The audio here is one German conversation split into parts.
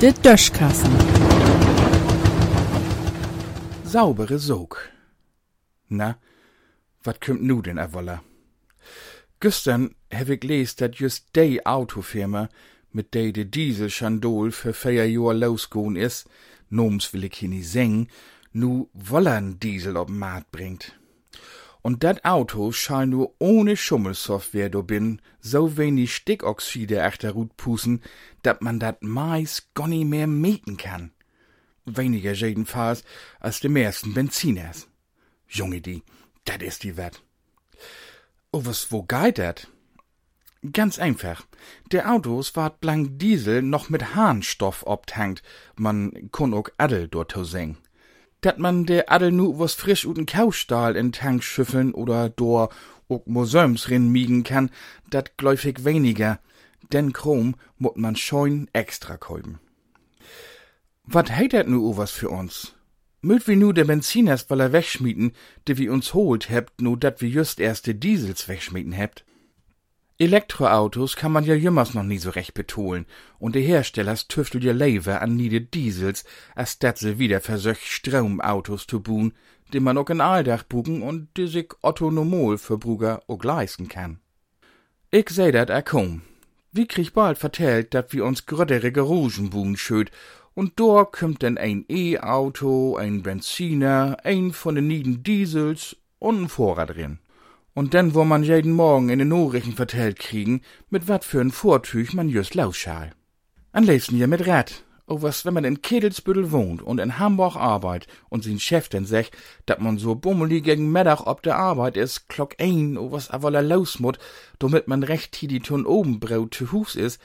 De Döschkassen. Saubere Sog. Na, wat kümmt nu denn erwoller? Gestern hab ich les, dat just de Autofirma, mit de de Dieselchandol für vier Jahr losgoen is, noms will ich hier nie singen, nu wollern Diesel op Markt bringt. Und dat Auto scheint nur ohne Schummelsoftware do bin, so wenig Stickoxide achterut pusen, dat man dat Mais gar nie mehr mieten kann. Weniger jedenfalls als de meisten Benziners. Junge die, dat is die wert. Oh, was, wo geht dat? Ganz einfach. Der Autos ward blank Diesel noch mit Harnstoff obtankt. Man kun ook Adel dort singen dat man der Adel nu was frisch uten Kaustahl in Tank schüffeln oder dor ook Museums rin miegen kann, dat gläufig weniger, denn Chrom mut man scheun extra kolben. Wat heit dat nu was für uns? Möt wie nu der Benziners er wegschmieden, de wie uns holt hebt, nu dat wie just erste Diesels wegschmieden hebt? Elektroautos kann man ja jümmers noch nie so recht betonen, und de Herstellers tüftelt ja lever an niede Diesels, als dat se wieder versöch Stromautos zu buhen, die man auch in Alldach bugen und die sich autonomol für Brüger auch leisten kann. Ich seh dat er komm. Wie krieg bald vertellt, dat wir uns grödere Gerugen buhen schöd, und dort kümmt denn ein E-Auto, ein Benziner, ein von den nieden Diesels und ein Vorrat drin. Und dann wo man jeden Morgen in den Nachrichten vertellt kriegen, mit wat für ein Vortüch man just lausschal. An liebsten ja mit Rad. Oh, was, wenn man in Kedelsbüttel wohnt und in Hamburg arbeit und sin Chef denn sech, dat man so bummelig gegen Mittag ob der Arbeit is, klock ein, oh, was awoller losmut, damit man recht die Ton oben braut zu Hus is,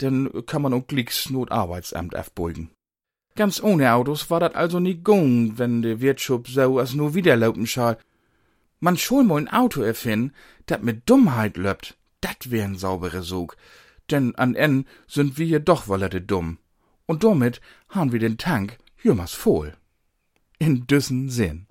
denn kann man auch glicks Not Arbeitsamt aufbeugen. Ganz ohne Autos war dat also nie gung, wenn de Wirtschub so as nur wieder laufen schal, man schon mal ein Auto erfinden, dat mit Dummheit löppt, dat wär'n saubere Sog. Denn an en sind wir ja doch wollerte dumm. Und damit han wir den Tank jümmers voll. In düssen Sinn.